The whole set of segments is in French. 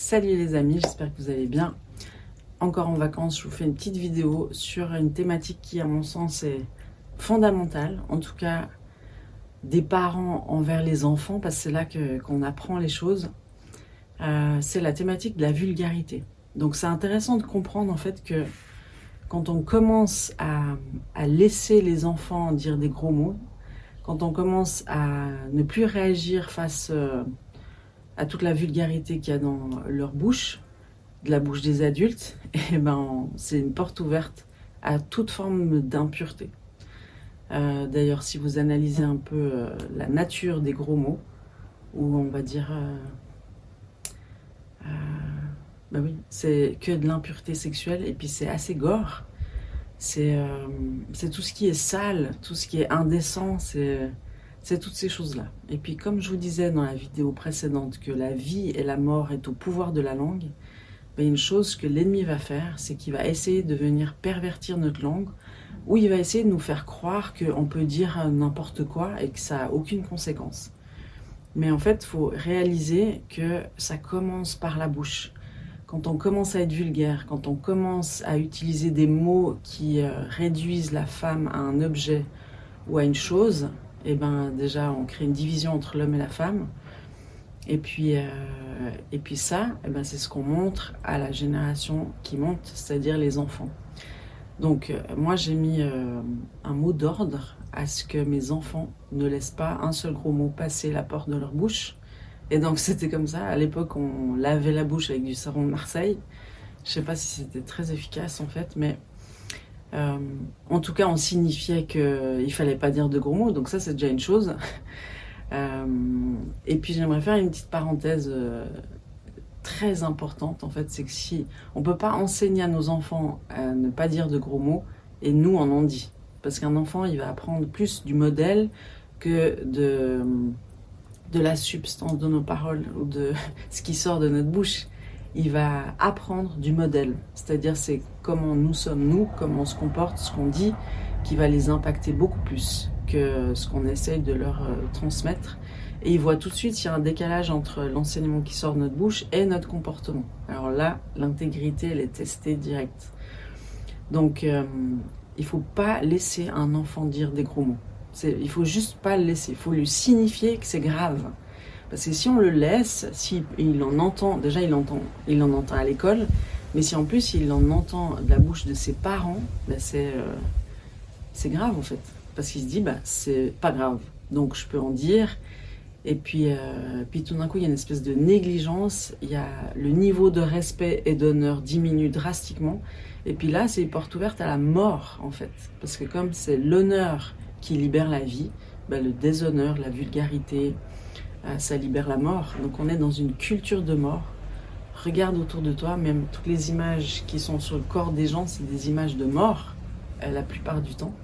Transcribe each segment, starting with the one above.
Salut les amis, j'espère que vous allez bien. Encore en vacances, je vous fais une petite vidéo sur une thématique qui, à mon sens, est fondamentale. En tout cas, des parents envers les enfants, parce que c'est là qu'on apprend les choses. Euh, c'est la thématique de la vulgarité. Donc c'est intéressant de comprendre en fait que quand on commence à, laisser les enfants dire des gros mots, quand on commence à ne plus réagir face euh, à toute la vulgarité qu'il y a dans leur bouche, de la bouche des adultes, eh ben c'est une porte ouverte à toute forme d'impureté. Euh, d'ailleurs, si vous analysez un peu euh, la nature des gros mots, ou on va dire, ben oui, c'est que de l'impureté sexuelle, et puis c'est assez gore. C'est tout ce qui est sale, tout ce qui est indécent, c'est toutes ces choses-là. Et puis comme je vous disais dans la vidéo précédente que la vie et la mort est au pouvoir de la langue, ben une chose que l'ennemi va faire, c'est qu'il va essayer de venir pervertir notre langue, ou il va essayer de nous faire croire qu'on peut dire n'importe quoi et que ça n'a aucune conséquence. Mais en fait, il faut réaliser que ça commence par la bouche quand on commence à être vulgaire, quand on commence à utiliser des mots qui euh, réduisent la femme à un objet ou à une chose, eh ben déjà on crée une division entre l'homme et la femme. Et puis, euh, et puis ça, eh ben, c'est ce qu'on montre à la génération qui monte, c'est-à-dire les enfants. Donc euh, moi j'ai mis un mot d'ordre à ce que mes enfants ne laissent pas un seul gros mot passer la porte de leur bouche et donc c'était comme ça. À l'époque, on lavait la bouche avec du savon de Marseille. Je sais pas si c'était très efficace en fait, mais euh, en tout cas, on signifiait qu'il fallait pas dire de gros mots. Donc ça, c'est déjà une chose. Euh, et puis j'aimerais faire une petite parenthèse euh, très importante en fait, c'est que si on peut pas enseigner à nos enfants à ne pas dire de gros mots, et nous on en dit, parce qu'un enfant il va apprendre plus du modèle que de de la substance de nos paroles ou de ce qui sort de notre bouche. Il va apprendre du modèle, c'est-à-dire c'est comment nous sommes nous, comment on se comporte, ce qu'on dit, qui va les impacter beaucoup plus que ce qu'on essaye de leur euh, transmettre. Et il voit tout de suite s'il y a un décalage entre l'enseignement qui sort de notre bouche et notre comportement. Alors là, l'intégrité, elle est testée directe. Donc, euh, il faut pas laisser un enfant dire des gros mots. Il faut juste pas le laisser. Il faut lui signifier que c'est grave. Parce que si on le laisse, si il en entend, déjà il en entend à l'école, mais si en plus il en entend de la bouche de ses parents, c'est euh, c'est grave en fait. Parce qu'il se dit, bah c'est pas grave, donc je peux en dire. Et puis, euh, puis tout d'un coup, il y a une espèce de négligence, il a le niveau de respect et d'honneur diminue drastiquement. Et puis là, c'est une porte ouverte à la mort en fait. Parce que comme c'est l'honneur qui libère la vie, bah, le déshonneur, la vulgarité, ça libère la mort. Donc on est dans une culture de mort. Regarde autour de toi, même toutes les images qui sont sur le corps des gens, c'est des images de mort, euh, la plupart du temps.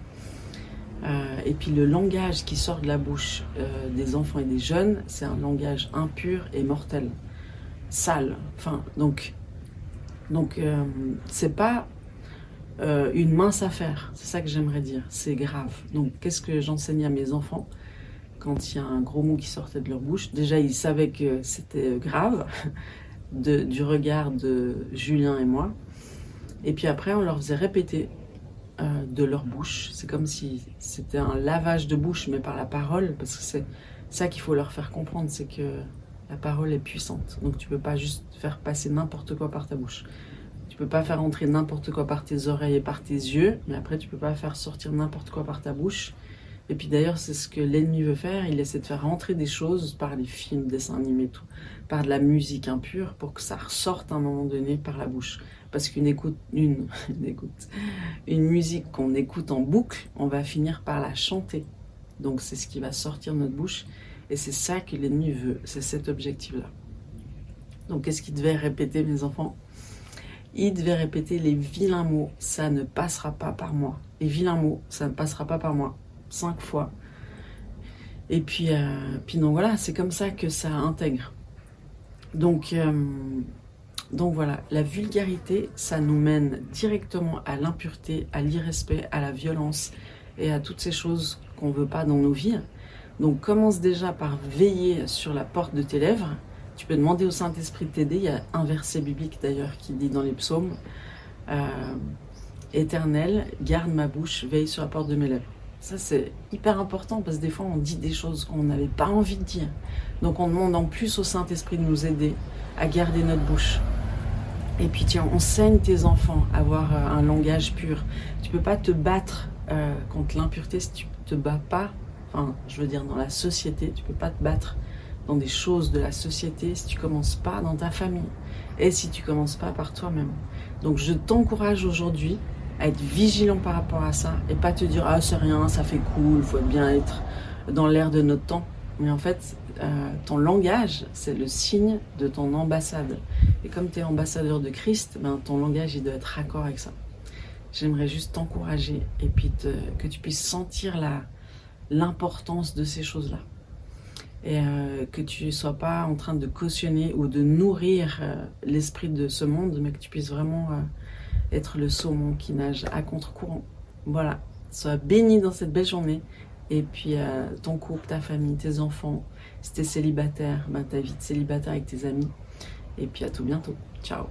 Euh, et puis le langage qui sort de la bouche des enfants et des jeunes, c'est un langage impur et mortel, sale. Enfin, donc, donc c'est pas euh, une mince affaire. C'est ça que j'aimerais dire. C'est grave. Donc, qu'est-ce que j'enseigne à mes enfants? Quand il y a un gros mot qui sortait de leur bouche Déjà, ils savaient que c'était grave du regard de Julien et moi. Et puis après, on leur faisait répéter euh, de leur bouche. C'est comme si c'était un lavage de bouche, mais par la parole, parce que c'est ça qu'il faut leur faire comprendre, c'est que la parole est puissante. Donc tu peux pas juste faire passer n'importe quoi par ta bouche. Tu peux pas faire entrer n'importe quoi par tes oreilles et par tes yeux, mais après tu peux pas faire sortir n'importe quoi par ta bouche. Et puis d'ailleurs, c'est ce que l'ennemi veut faire. Il essaie de faire rentrer des choses par les films, dessins animés, tout, par de la musique impure, pour que ça ressorte à un moment donné par la bouche. Parce qu'une écoute, une, une écoute, une musique qu'on écoute en boucle, on va finir par la chanter. Donc c'est ce qui va sortir de notre bouche. Et c'est ça que l'ennemi veut. C'est cet objectif-là. Donc qu'est-ce qu'il devait répéter, mes enfants? Il devait répéter les vilains mots, ça ne passera pas par moi. Les vilains mots, ça ne passera pas par moi. Cinq fois. Et puis, euh, voilà, c'est comme ça que ça intègre. Donc, euh, donc voilà, la vulgarité, ça nous mène directement à l'impureté, à l'irrespect, à la violence et à toutes ces choses qu'on ne veut pas dans nos vies. Donc commence déjà par veiller sur la porte de tes lèvres, Tu peux demander au Saint-Esprit de t'aider. Il y a un verset biblique d'ailleurs qui dit dans les psaumes euh, Éternel, garde ma bouche, veille sur la porte de mes lèvres. Ça, c'est hyper important parce que des fois, on dit des choses qu'on n'avait pas envie de dire. Donc, on demande en plus au Saint-Esprit de nous aider à garder notre bouche. Et puis, tiens, enseigne tes enfants à avoir euh, un langage pur. Tu peux pas te battre euh, contre l'impureté si tu te bats pas. Enfin, je veux dire, dans la société, tu peux pas te battre dans des choses de la société si tu commences pas dans ta famille et si tu commences pas par toi-même. Donc, je t'encourage aujourd'hui être vigilant par rapport à ça et pas te dire ah c'est rien, ça fait cool, faut bien être dans l'air de notre temps. Mais en fait, euh, ton langage, c'est le signe de ton ambassade. Et comme tu es ambassadeur de Christ, ben, ton langage, il doit être raccord avec ça. J'aimerais juste t'encourager et puis que tu puisses sentir l'importance de ces choses-là. Et euh, que tu ne sois pas en train de cautionner ou de nourrir euh, l'esprit de ce monde, mais que tu puisses vraiment être le saumon qui nage à contre-courant. Voilà, sois béni dans cette belle journée. Et puis euh, ton couple, ta famille, tes enfants, si t'es célibataire, ben, ta vie de célibataire avec tes amis. Et puis à tout bientôt. Ciao